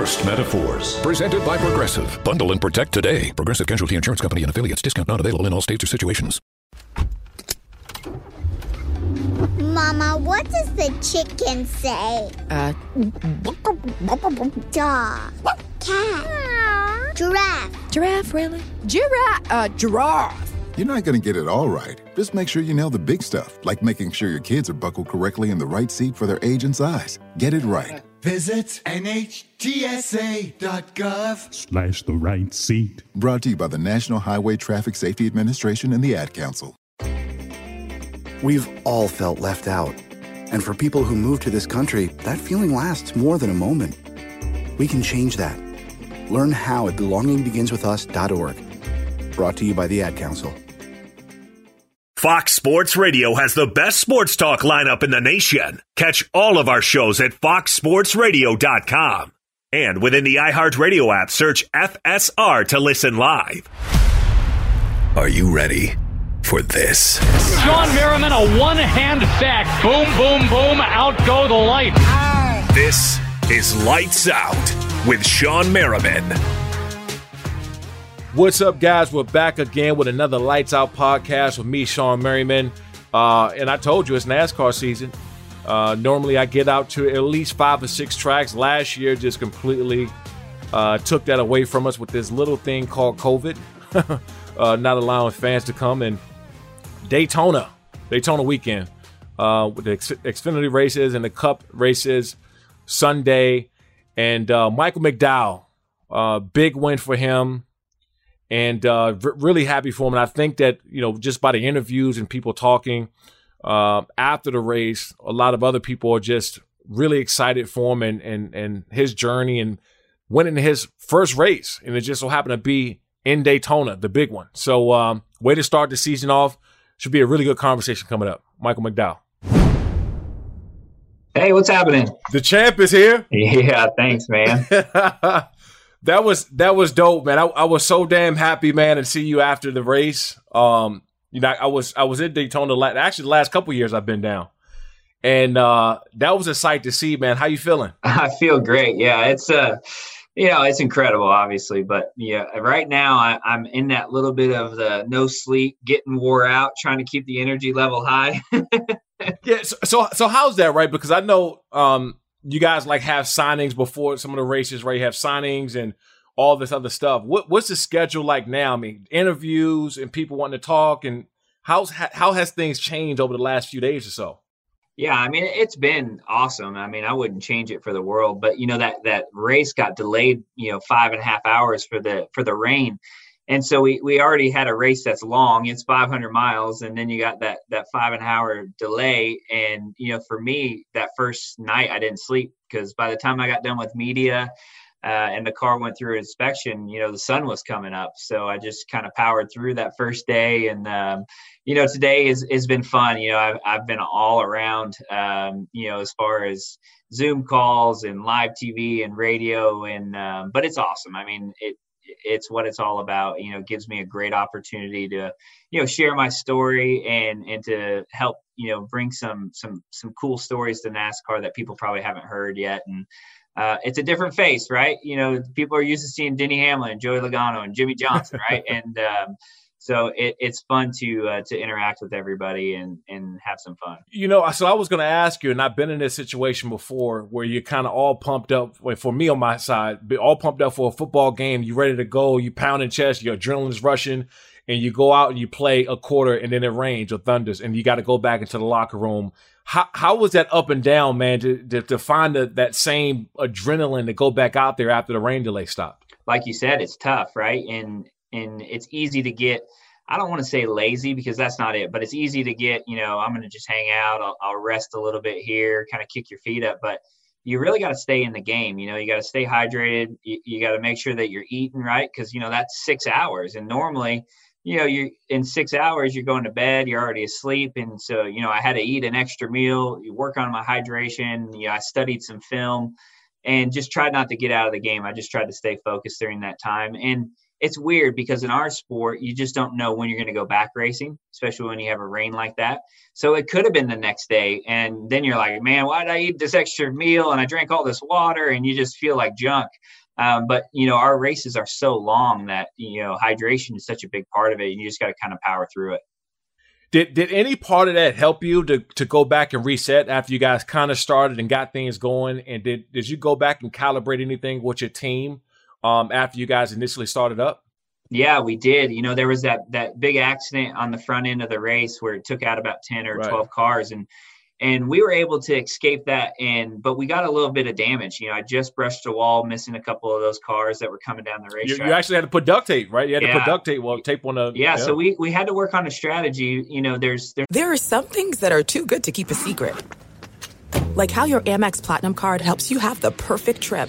Forced Metaphors. Presented by Progressive. Bundle and protect today. Progressive Casualty Insurance Company and affiliates. Discount not available in all states or situations. Mama, what does the chicken say? Uh, Dog. Cat. Giraffe. giraffe, really? Giraffe, uh, giraffe. You're not going to get it all right. Just make sure you nail the big stuff, like making sure your kids are buckled correctly in the right seat for their age and size. Get it right. Visit NHTSA.gov slash the right seat. Brought to you by the National Highway Traffic Safety Administration and the Ad Council. We've all felt left out. And for people who move to this country, that feeling lasts more than a moment. We can change that. Learn how at belongingbeginswithus.org. Brought to you by the Ad Council. Fox Sports Radio has the best sports talk lineup in the nation. Catch all of our shows at foxsportsradio.com. And within the iHeartRadio app, search FSR to listen live. Are you ready for this? Shawne Merriman, a one hand back. Boom, boom, boom. Out go the lights. This is Lights Out with Shawne Merriman. What's up, guys? We're back again with another Lights Out podcast with me, Shawne Merriman. Uh, and I told you it's NASCAR season. Uh, normally, I get out to at least five or six tracks. Last year, just completely uh, took that away from us with this little thing called COVID, uh, not allowing fans to come. And Daytona, Daytona weekend, uh, with the Xfinity races and the Cup races Sunday, and uh, Michael McDowell, big win for him and uh, r- really happy for him. And I think that you know, just by the interviews and people talking uh, after the race, a lot of other people are just really excited for him and and and his journey and winning his first race, and it just so happened to be in Daytona, the big one. So, um, way to start the season off. Should be a really good conversation coming up. Michael McDowell. Hey, what's happening? The champ is here. Yeah, thanks, man. that was that was dope, man. I, I was so damn happy, man, to see you after the race. Um, you know, I was I was in Daytona. last, Actually, the last couple years I've been down, and uh, that was a sight to see, man. How you feeling? I feel great. Yeah, it's uh you know, it's incredible, obviously, but yeah, right now I, I'm in that little bit of the no sleep, getting wore out, trying to keep the energy level high. yeah. So, so, so how's that, right? Because I know, um, you guys like have signings before some of the races, right? You have signings and all this other stuff. What, what's the schedule like now? I mean, interviews and people wanting to talk and how's, how has things changed over the last few days or so? Yeah, I mean it's been awesome. I mean I wouldn't change it for the world, but you know that that race got delayed, you know, five and a half hours for the for the rain, and so we we already had a race that's long. It's 500 miles, and then you got that that five and hour delay. And you know, for me, that first night I didn't sleep because by the time I got done with media uh, and the car went through inspection, you know, the sun was coming up. So I just kind of powered through that first day. And, um, you know, today has, has been fun. You know, I've, I've been all around, um, you know, as far as Zoom calls and live TV and radio. And, um, but it's awesome. I mean, it, it's what it's all about you know gives me a great opportunity to you know share my story and and to help you know bring some some some cool stories to nascar that people probably haven't heard yet and uh, it's a different face, right? You know, people are used to seeing Denny Hamlin, Joey Logano, and Jimmie Johnson, right? and um, so it, it's fun to uh, to interact with everybody and and have some fun. You know, so I was going to ask you, and I've been in this situation before where you're kind of all pumped up. For me on my side, all pumped up for a football game. You ready to go? You pounding chest. Your adrenaline's rushing. And you go out and you play a quarter, and then it rains or thunders, and you got to go back into the locker room how how was that up and down, man, to to, to find the, that same adrenaline to go back out there after the rain delay stopped? Like you said, it's tough, right? And and it's easy to get. I don't want to say lazy because that's not it, but it's easy to get. You know, I'm going to just hang out. I'll, I'll rest a little bit here, kind of kick your feet up, but you really got to stay in the game. You know, you got to stay hydrated. You, you got to make sure that you're eating right because you know that's six hours, and normally you know, you're in six hours you're going to bed, you're already asleep, and so you know I had to eat an extra meal, you work on my hydration. You know, I studied some film, and just tried not to get out of the game. I just tried to stay focused during that time, and it's weird because in our sport you just don't know when you're going to go back racing, especially when you have a rain like that. So it could have been the next day, and then you're like, man, why did I eat this extra meal and I drank all this water, and you just feel like junk. Um, but you know, our races are so long that you know hydration is such a big part of it, and you just got to kind of power through it. Did did any part of that help you to to go back and reset after you guys kind of started and got things going? And did did you go back and calibrate anything with your team um, after you guys initially started up? Yeah, we did. You know, there was that that big accident on the front end of the race where it took out about ten or right. twelve cars, and and we were able to escape that and but we got a little bit of damage you know i just brushed a wall missing a couple of those cars that were coming down the racetrack you, you actually had to put duct tape right you had yeah. to put duct tape well tape one of yeah, yeah, so we we had to work on a strategy you know there's, there's there are some things that are too good to keep a secret like how your amex platinum card helps you have the perfect trip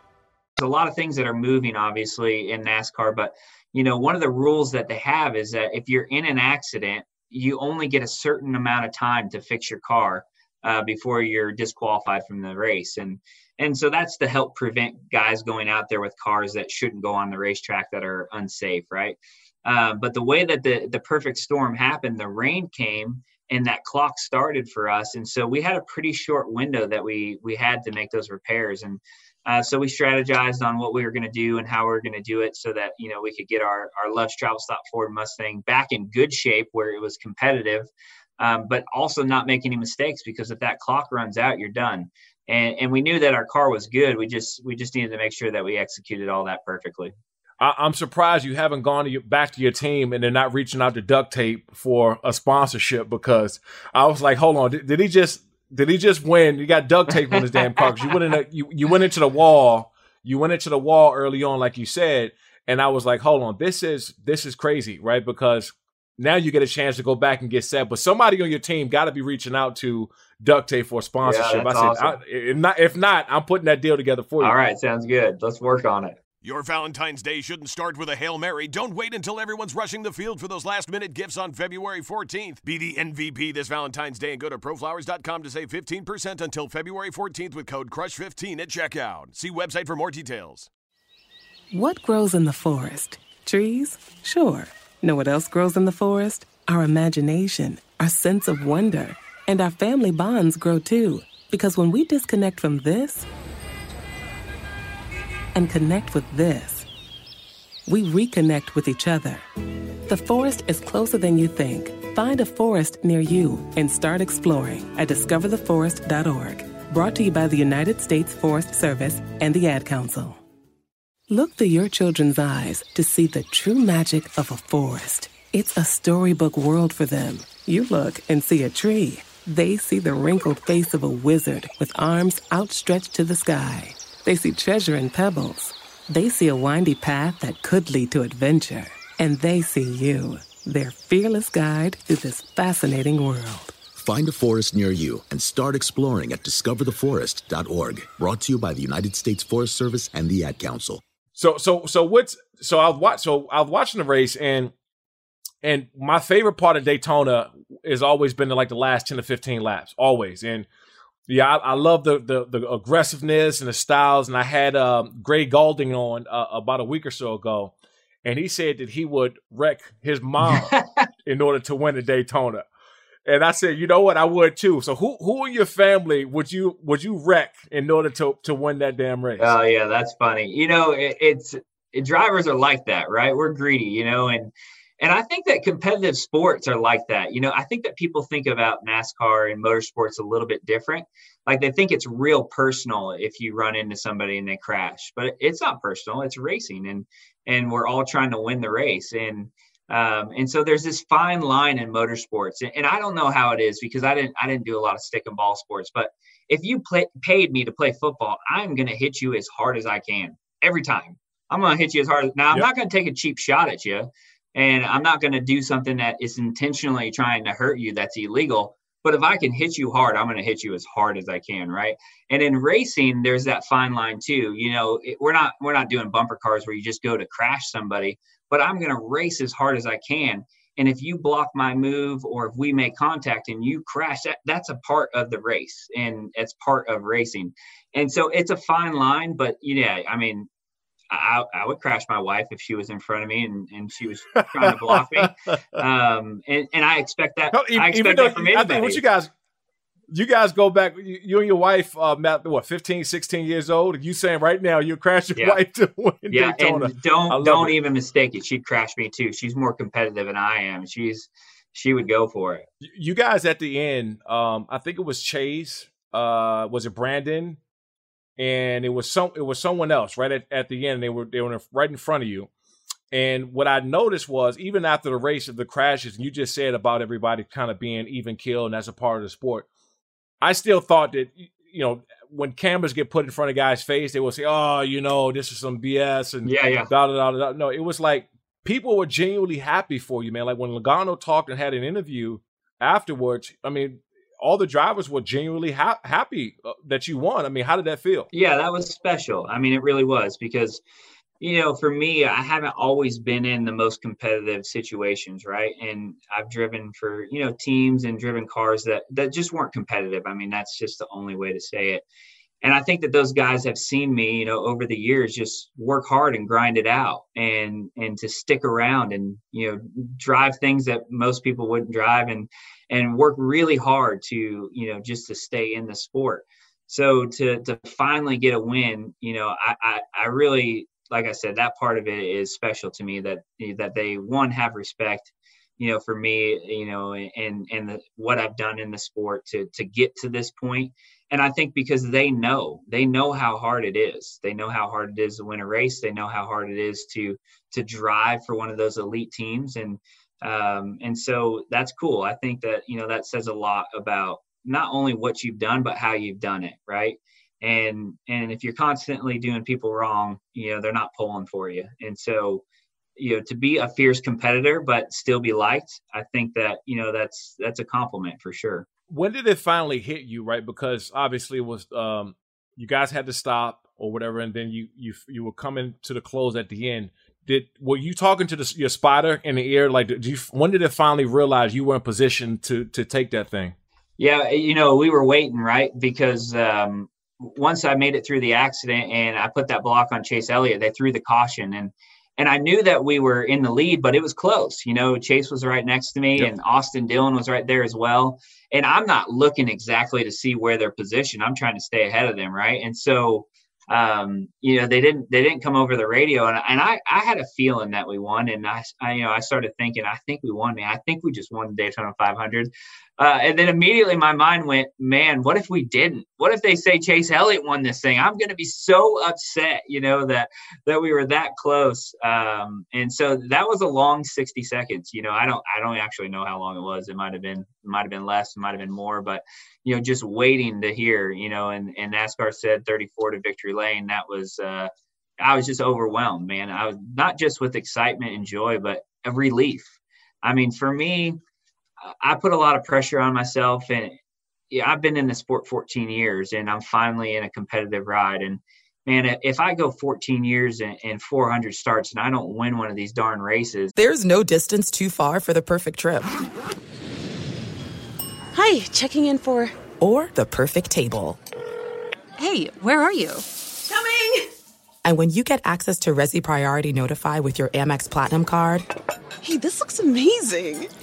A lot of things that are moving, obviously, in NASCAR, but you know, one of the rules that they have is that if you're in an accident, you only get a certain amount of time to fix your car uh, before you're disqualified from the race. And and so that's to help prevent guys going out there with cars that shouldn't go on the racetrack that are unsafe, right? Uh, but the way that the the perfect storm happened, the rain came and that clock started for us, and so we had a pretty short window that we we had to make those repairs. And uh, so we strategized on what we were going to do and how we were going to do it so that you know we could get our our Love's Travel Stop Ford Mustang back in good shape where it was competitive, um, but also not make any mistakes because if that clock runs out, you're done. And and we knew that our car was good. We just we just needed to make sure that we executed all that perfectly. I, am surprised you haven't gone to your, back to your team and they're not reaching out to duct tape for a sponsorship because I was like, hold on, did, did he just did he just win? You got duct tape on his damn car because you went in a, you, you went into the wall. You went into the wall early on, like you said, and I was like, hold on, this is this is crazy, right? Because now you get a chance to go back and get set, but somebody on your team got to be reaching out to duct tape for sponsorship. Yeah, I said, awesome. I, if not, if not, I'm putting that deal together for you. All right, sounds good. Let's work on it. Your Valentine's Day shouldn't start with a Hail Mary. Don't wait until everyone's rushing the field for those last minute gifts on February 14th. Be the MVP this Valentine's Day and go to proflowers.com to save 15% until February 14th with code CRUSH15 at checkout. See website for more details. What grows in the forest? Trees? Sure. Know what else grows in the forest? Our imagination, our sense of wonder, and our family bonds grow too. Because when we disconnect from this, and connect with this. We reconnect with each other. The forest is closer than you think. Find a forest near you and start exploring at discovertheforest.org. Brought to you by the United States Forest Service and the Ad Council. Look through your children's eyes to see the true magic of a forest. It's a storybook world for them. You look and see a tree. They see the wrinkled face of a wizard with arms outstretched to the sky. They see treasure in pebbles. They see a windy path that could lead to adventure. And they see you, their fearless guide through this fascinating world. Find a forest near you and start exploring at discovertheforest.org. Brought to you by the United States Forest Service and the Ad Council. So so so what's so I've watched so I was watching the race and and my favorite part of Daytona has always been the, like the last 10 to 15 laps, always. And yeah, I, I love the, the, the aggressiveness and the styles. And I had um, Gray Gaulding on uh, about a week or so ago, and he said that he would wreck his mom in order to win the Daytona. And I said, you know what, I would too. So who who in your family would you would you wreck in order to to win that damn race? Oh yeah, that's funny. You know, it, it's it, drivers are like that, right? We're greedy, you know, and and I think that competitive sports are like that. You know, I think that people think about NASCAR and motorsports a little bit different. Like they think it's real personal if you run into somebody and they crash, but it's not personal. It's racing, and and we're all trying to win the race. And um, and so there's this fine line in motorsports, and, and I don't know how it is because I didn't I didn't do a lot of stick and ball sports. But if you play, paid me to play football, I'm going to hit you as hard as I can every time. I'm going to hit you as hard. As, now I'm yep. not going to take a cheap shot at you and I'm not going to do something that is intentionally trying to hurt you that's illegal. But if I can hit you hard, I'm going to hit you as hard as I can, right? And in racing, there's that fine line too. You know, it, we're not we're not doing bumper cars where you just go to crash somebody, but I'm going to race as hard as I can. And if you block my move or if we make contact and you crash, that, that's a part of the race and it's part of racing. And so it's a fine line, but yeah, I mean, I, I would crash my wife if she was in front of me and, and she was trying to block me. Um, and, and I expect that. No, even, I expect that from anybody. I think what you guys, you guys go back, you, you and your wife, uh, Matt, what, 15, 16 years old? And You saying right now you crash your yeah. wife to win yeah, Daytona. and don't don't it. even mistake it. She'd crash me too. She's more competitive than I am. She's she would go for it. You guys at the end, um, I think it was Chase. Uh, was it Brandon? And it was some it was someone else right at, at the end. They were they were right in front of you. And what I noticed was even after the race of the crashes, and you just said about everybody kind of being even killed, and that's a part of the sport. I still thought that you know when cameras get put in front of guys' face, they will say, "Oh, you know, this is some BS," and yeah, yeah, da da da da. No, it was like people were genuinely happy for you, man. Like when Logano talked and had an interview afterwards. I mean, all the drivers were genuinely ha- happy uh, that you won. I mean, how did that feel? Yeah, that was special. I mean, it really was because, you know, for me, I haven't always been in the most competitive situations, right? And I've driven for you know teams and driven cars that that just weren't competitive. I mean, that's just the only way to say it. And I think that those guys have seen me, you know, over the years just work hard and grind it out and and to stick around and you know drive things that most people wouldn't drive and and work really hard to you know just to stay in the sport. So to to finally get a win you know i i, I really like i said that part of it is special to me that that they one have respect you know for me you know and and the, what i've done in the sport to to get to this point and i think because they know they know how hard it is they know how hard it is to win a race they know how hard it is to to drive for one of those elite teams and um, and so that's cool. I think that, you know, that says a lot about not only what you've done, but how you've done it. Right. And, and if you're constantly doing people wrong, you know, they're not pulling for you. And so, you know, to be a fierce competitor, but still be liked, I think that, you know, that's, that's a compliment for sure. When did it finally hit you? Right. Because obviously it was, um, you guys had to stop or whatever. And then you, you, you were coming to the close at the end did were you talking to the, your spotter in the ear? Like, did you when did it finally realize you were in position to to take that thing? Yeah, you know, we were waiting, right? Because um, once I made it through the accident and I put that block on Chase Elliott, they threw the caution and and I knew that we were in the lead, but it was close. You know, Chase was right next to me yep. and Austin Dillon was right there as well. And I'm not looking exactly to see where they're positioned. I'm trying to stay ahead of them, right? And so um, you know, they didn't they didn't come over the radio, and, and I I had a feeling that we won, and I, I you know I started thinking I think we won, man. I think we just won the Daytona 500, uh, and then immediately my mind went, man, what if we didn't? What if they say Chase Elliott won this thing? I'm going to be so upset, you know, that that we were that close. Um, and so that was a long 60 seconds. You know, I don't I don't actually know how long it was. It might have been might have been less, it might have been more, but you know, just waiting to hear, you know, and and NASCAR said 34 to victory lane. That was uh, I was just overwhelmed, man. I was not just with excitement and joy, but a relief. I mean, for me I put a lot of pressure on myself, and yeah, I've been in the sport 14 years, and I'm finally in a competitive ride. And man, if I go 14 years and, and 400 starts and I don't win one of these darn races, there's no distance too far for the perfect trip. Hi, checking in for or the perfect table. Hey, where are you? Coming. And when you get access to Resy Priority Notify with your Amex Platinum card. Hey, this looks amazing.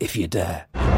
if you dare.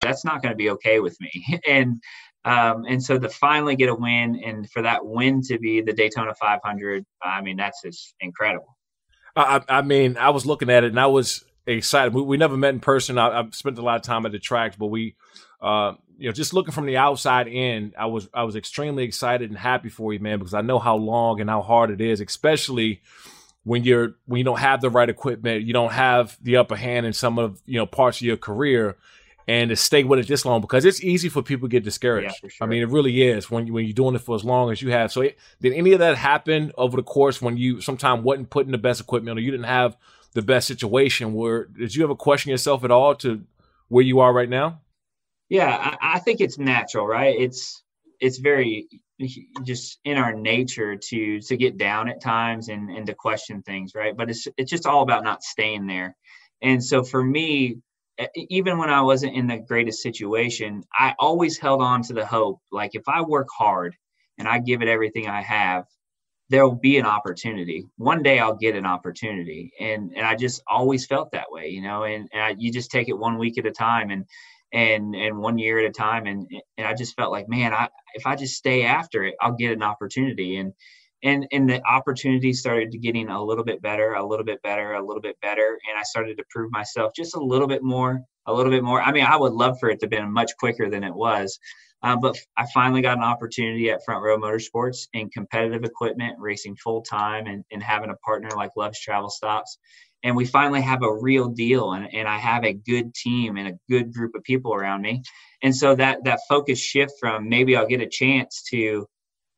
That's not going to be okay with me. And um, and so to finally get a win and for that win to be the Daytona 500, I mean, that's just incredible. I, I mean, I was looking at it and I was excited. We, we never met in person. I, have spent a lot of time at the tracks, but we, uh, you know, just looking from the outside in, I was I was extremely excited and happy for you, man, because I know how long and how hard it is, especially when you're when you don't have the right equipment, you don't have the upper hand in some of you know parts of your career and to stay with it this long because it's easy for people to get discouraged. Yeah, sure. I mean, it really is when you, when you're doing it for as long as you have. So, it, did any of that happen over the course when you sometimes wasn't putting the best equipment or you didn't have the best situation? Where did you ever question yourself at all to where you are right now? Yeah, I, I think it's natural, right? It's it's very just in our nature to to get down at times and and to question things, right? But it's it's just all about not staying there. And so for me, even when I wasn't in the greatest situation, I always held on to the hope. Like if I work hard and I give it everything I have, there will be an opportunity. One day I'll get an opportunity, and and I just always felt that way, you know. And, and I, you just take it one week at a time, and and and one year at a time, and and I just felt like, man, I if I just stay after it, I'll get an opportunity. And and and the opportunity started getting a little bit better a little bit better a little bit better and i started to prove myself just a little bit more a little bit more. I mean i would love for it to have been much quicker than it was uh, but i finally got an opportunity at front row motorsports in competitive equipment racing full time and, and having a partner like love's travel stops and we finally have a real deal and, and i have a good team and a good group of people around me and so that that focus shift from maybe i'll get a chance to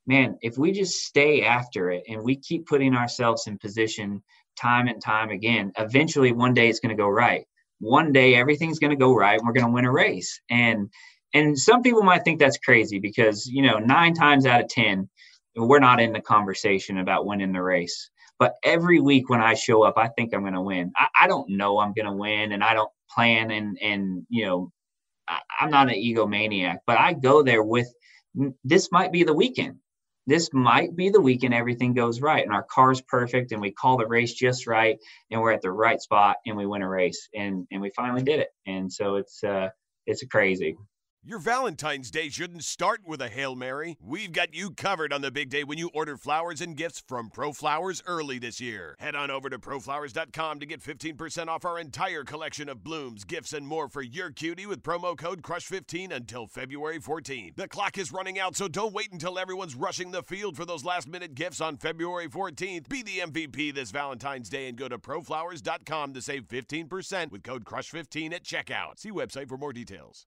man, if we just stay after it and we keep putting ourselves in position time and time again, eventually one day it's going to go right. One day everything's going to go right and we're going to win a race. And and some people might think that's crazy because, you know, 9 times out of 10 we're not in the conversation about winning the race. But every week when I show up, I think I'm going to win. I, I don't know I'm going to win and I don't plan and and you know I, I'm not an egomaniac, but I go there with this might be the weekend this might be the weekend everything goes right and our car's perfect and we call the race just right and we're at the right spot and we win a race and and we finally did it. And so it's uh it's crazy your Valentine's Day shouldn't start with a Hail Mary. We've got you covered on the big day when you order flowers and gifts from ProFlowers early this year. Head on over to proflowers.com to get 15% off our entire collection of blooms, gifts, and more for your cutie with promo code CRUSH15 until February 14th. The clock is running out, so don't wait until everyone's rushing the field for those last minute gifts on February 14th. Be the MVP this Valentine's Day and go to proflowers.com to save 15% with code CRUSH15 at checkout. See website for more details.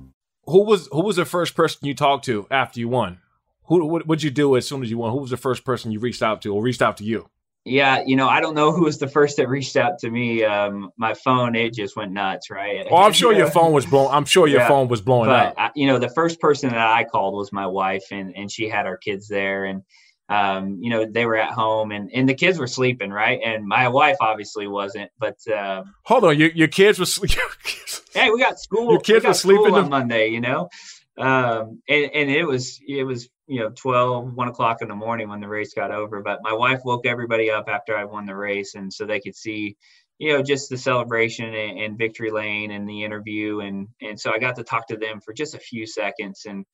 who was who was the first person you talked to after you won? Who what would you do as soon as you won? Who was the first person you reached out to or reached out to you? Yeah, you know, I don't know who was the first that reached out to me. Um, my phone, it just went nuts, right? Oh, I'm sure your phone was blown. I'm sure your yeah, phone was blowing up. I, you know, the first person that I called was my wife, and and she had our kids there, and um, you know, they were at home, and and the kids were sleeping, right? And my wife obviously wasn't, but uh, hold on, your your kids were sleeping. hey, we got school. Your kids were sleeping on Monday, you know, um, and and it was it was you know 12 1 o'clock in the morning when the race got over but my wife woke everybody up after i won the race and so they could see you know just the celebration and, and victory lane and the interview and and so i got to talk to them for just a few seconds and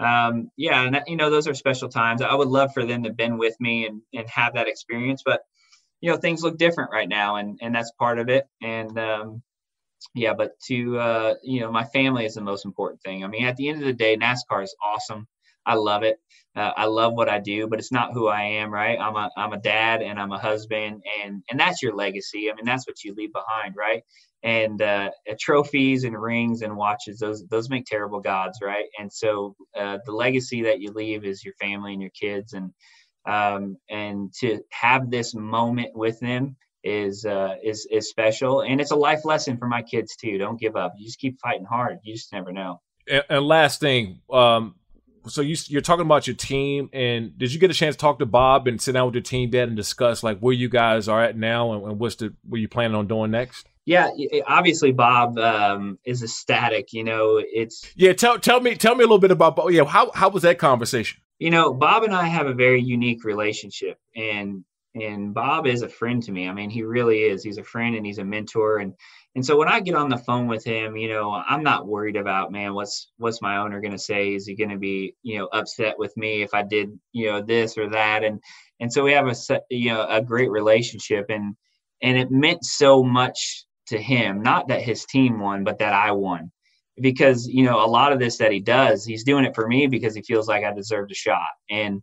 um, yeah and that, you know those are special times i would love for them to been with me and and have that experience but you know things look different right now and and that's part of it and um, yeah, but to uh, you know, my family is the most important thing. I mean, at the end of the day, NASCAR is awesome. I love it. Uh, I love what I do, but it's not who I am, right? I'm a I'm a dad and I'm a husband, and and that's your legacy. I mean, that's what you leave behind, right? And uh, trophies and rings and watches those those make terrible gods right? And so uh, the legacy that you leave is your family and your kids and um, and to have this moment with them is uh, is is special and it's a life lesson for my kids too. Don't give up. You just keep fighting hard. You just never know. And, and last thing um so you, you're talking about your team and did you get a chance to talk to bob and sit down with your team dad and discuss like where you guys are at now and, and what's the what you planning on doing next yeah, obviously Bob um, is ecstatic. You know, it's yeah. Tell tell me tell me a little bit about yeah. How how was that conversation? You know, Bob and I have a very unique relationship, and and Bob is a friend to me. I mean, he really is. He's a friend and he's a mentor, and and so when I get on the phone with him, you know, I'm not worried about man, what's what's my owner going to say? Is he going to be you know upset with me if I did you know this or that? And and so we have a you know a great relationship, and and it meant so much to him, not that his team won, but that I won. Because, you know, a lot of this that he does, he's doing it for me because he feels like I deserved a shot. And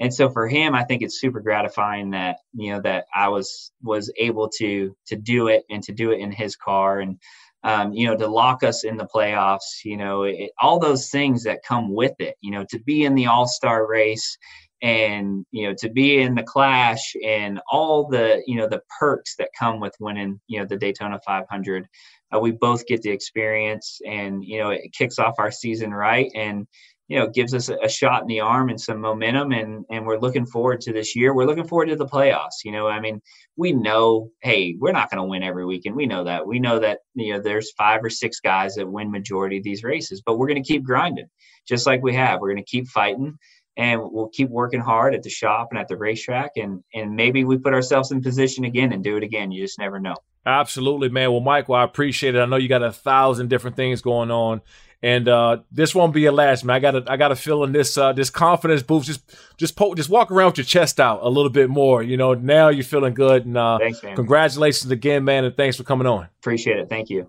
and so for him, I think it's super gratifying that, you know, that I was was able to to do it and to do it in his car and um, you know, to lock us in the playoffs, you know, it, all those things that come with it, you know, to be in the all star race and you know to be in the clash and all the you know the perks that come with winning you know the daytona 500 uh, we both get the experience and you know it kicks off our season right and you know gives us a, shot in the arm and some momentum and and we're looking forward to this year. We're looking forward to the playoffs you know i mean we know hey we're not going to win every weekend. We know that. We know that you know there's five or six guys that win majority of these races but we're going to keep grinding just like we have. We're going to keep fighting and we'll keep working hard at the shop and at the racetrack and and maybe we put ourselves in position again and do it again. You just never know. Absolutely man. Well michael i appreciate it. I know you got a thousand different things going on and uh, this won't be your last man. I got a, i got a feeling this uh, this confidence boost just just po- just walk around with your chest out a little bit more you know. Now you're feeling good and uh, thanks, man. congratulations again man and thanks for coming on. Appreciate it. Thank you.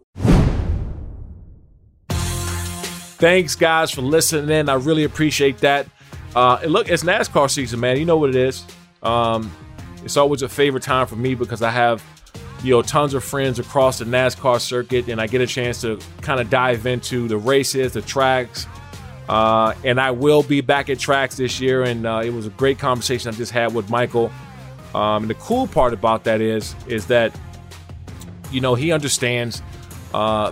Thanks guys for listening in. I really appreciate that uh, and look, it's NASCAR season, man. You know what it is. Um, it's always a favorite time for me because I have, you know, tons of friends across the NASCAR circuit, and I get a chance to kind of dive into the races, the tracks. Uh, and I will be back at tracks this year, and uh, it was a great conversation I just had with Michael. Um, and the cool part about that is, is that, you know, he understands uh,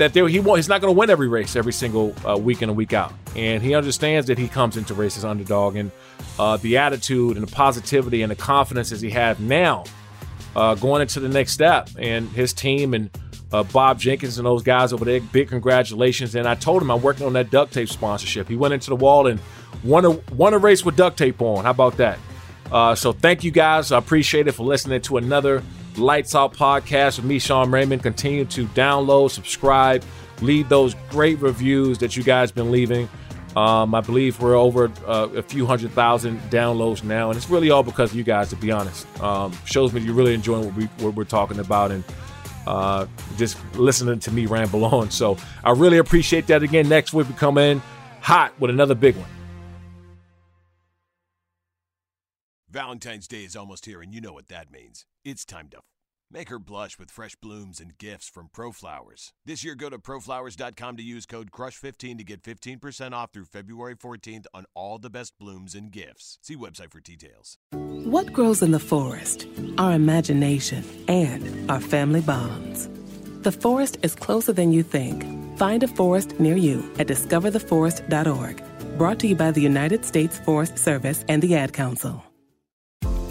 that there, he won't, he's not going to win every race every single uh, week in and week out, and he understands that he comes into races underdog, and uh, the attitude and the positivity and the confidence as he has now uh, going into the next step, and his team and uh, Bob Jenkins and those guys over there, big congratulations. And I told him I'm working on that duct tape sponsorship. He went into the wall and won a won a race with duct tape on. How about that? Uh, so thank you guys. I appreciate it for listening to another Lights Out podcast with me, Shawne Merriman. Continue to download, subscribe, leave those great reviews that you guys been leaving. Um, I believe we're over uh, a few hundred thousand downloads now, and it's really all because of you guys. To be honest, um, shows me you're really enjoying what, we, what we're talking about and uh, just listening to me ramble on. So I really appreciate that. Again, next week we come in hot with another big one. Valentine's Day is almost here, and you know what that means. It's time to make her blush with fresh blooms and gifts from ProFlowers. This year, go to proflowers.com to use code CRUSH15 to get 15% off through February 14th on all the best blooms and gifts. See website for details. What grows in the forest? Our imagination and our family bonds. The forest is closer than you think. Find a forest near you at discovertheforest.org. Brought to you by the United States Forest Service and the Ad Council.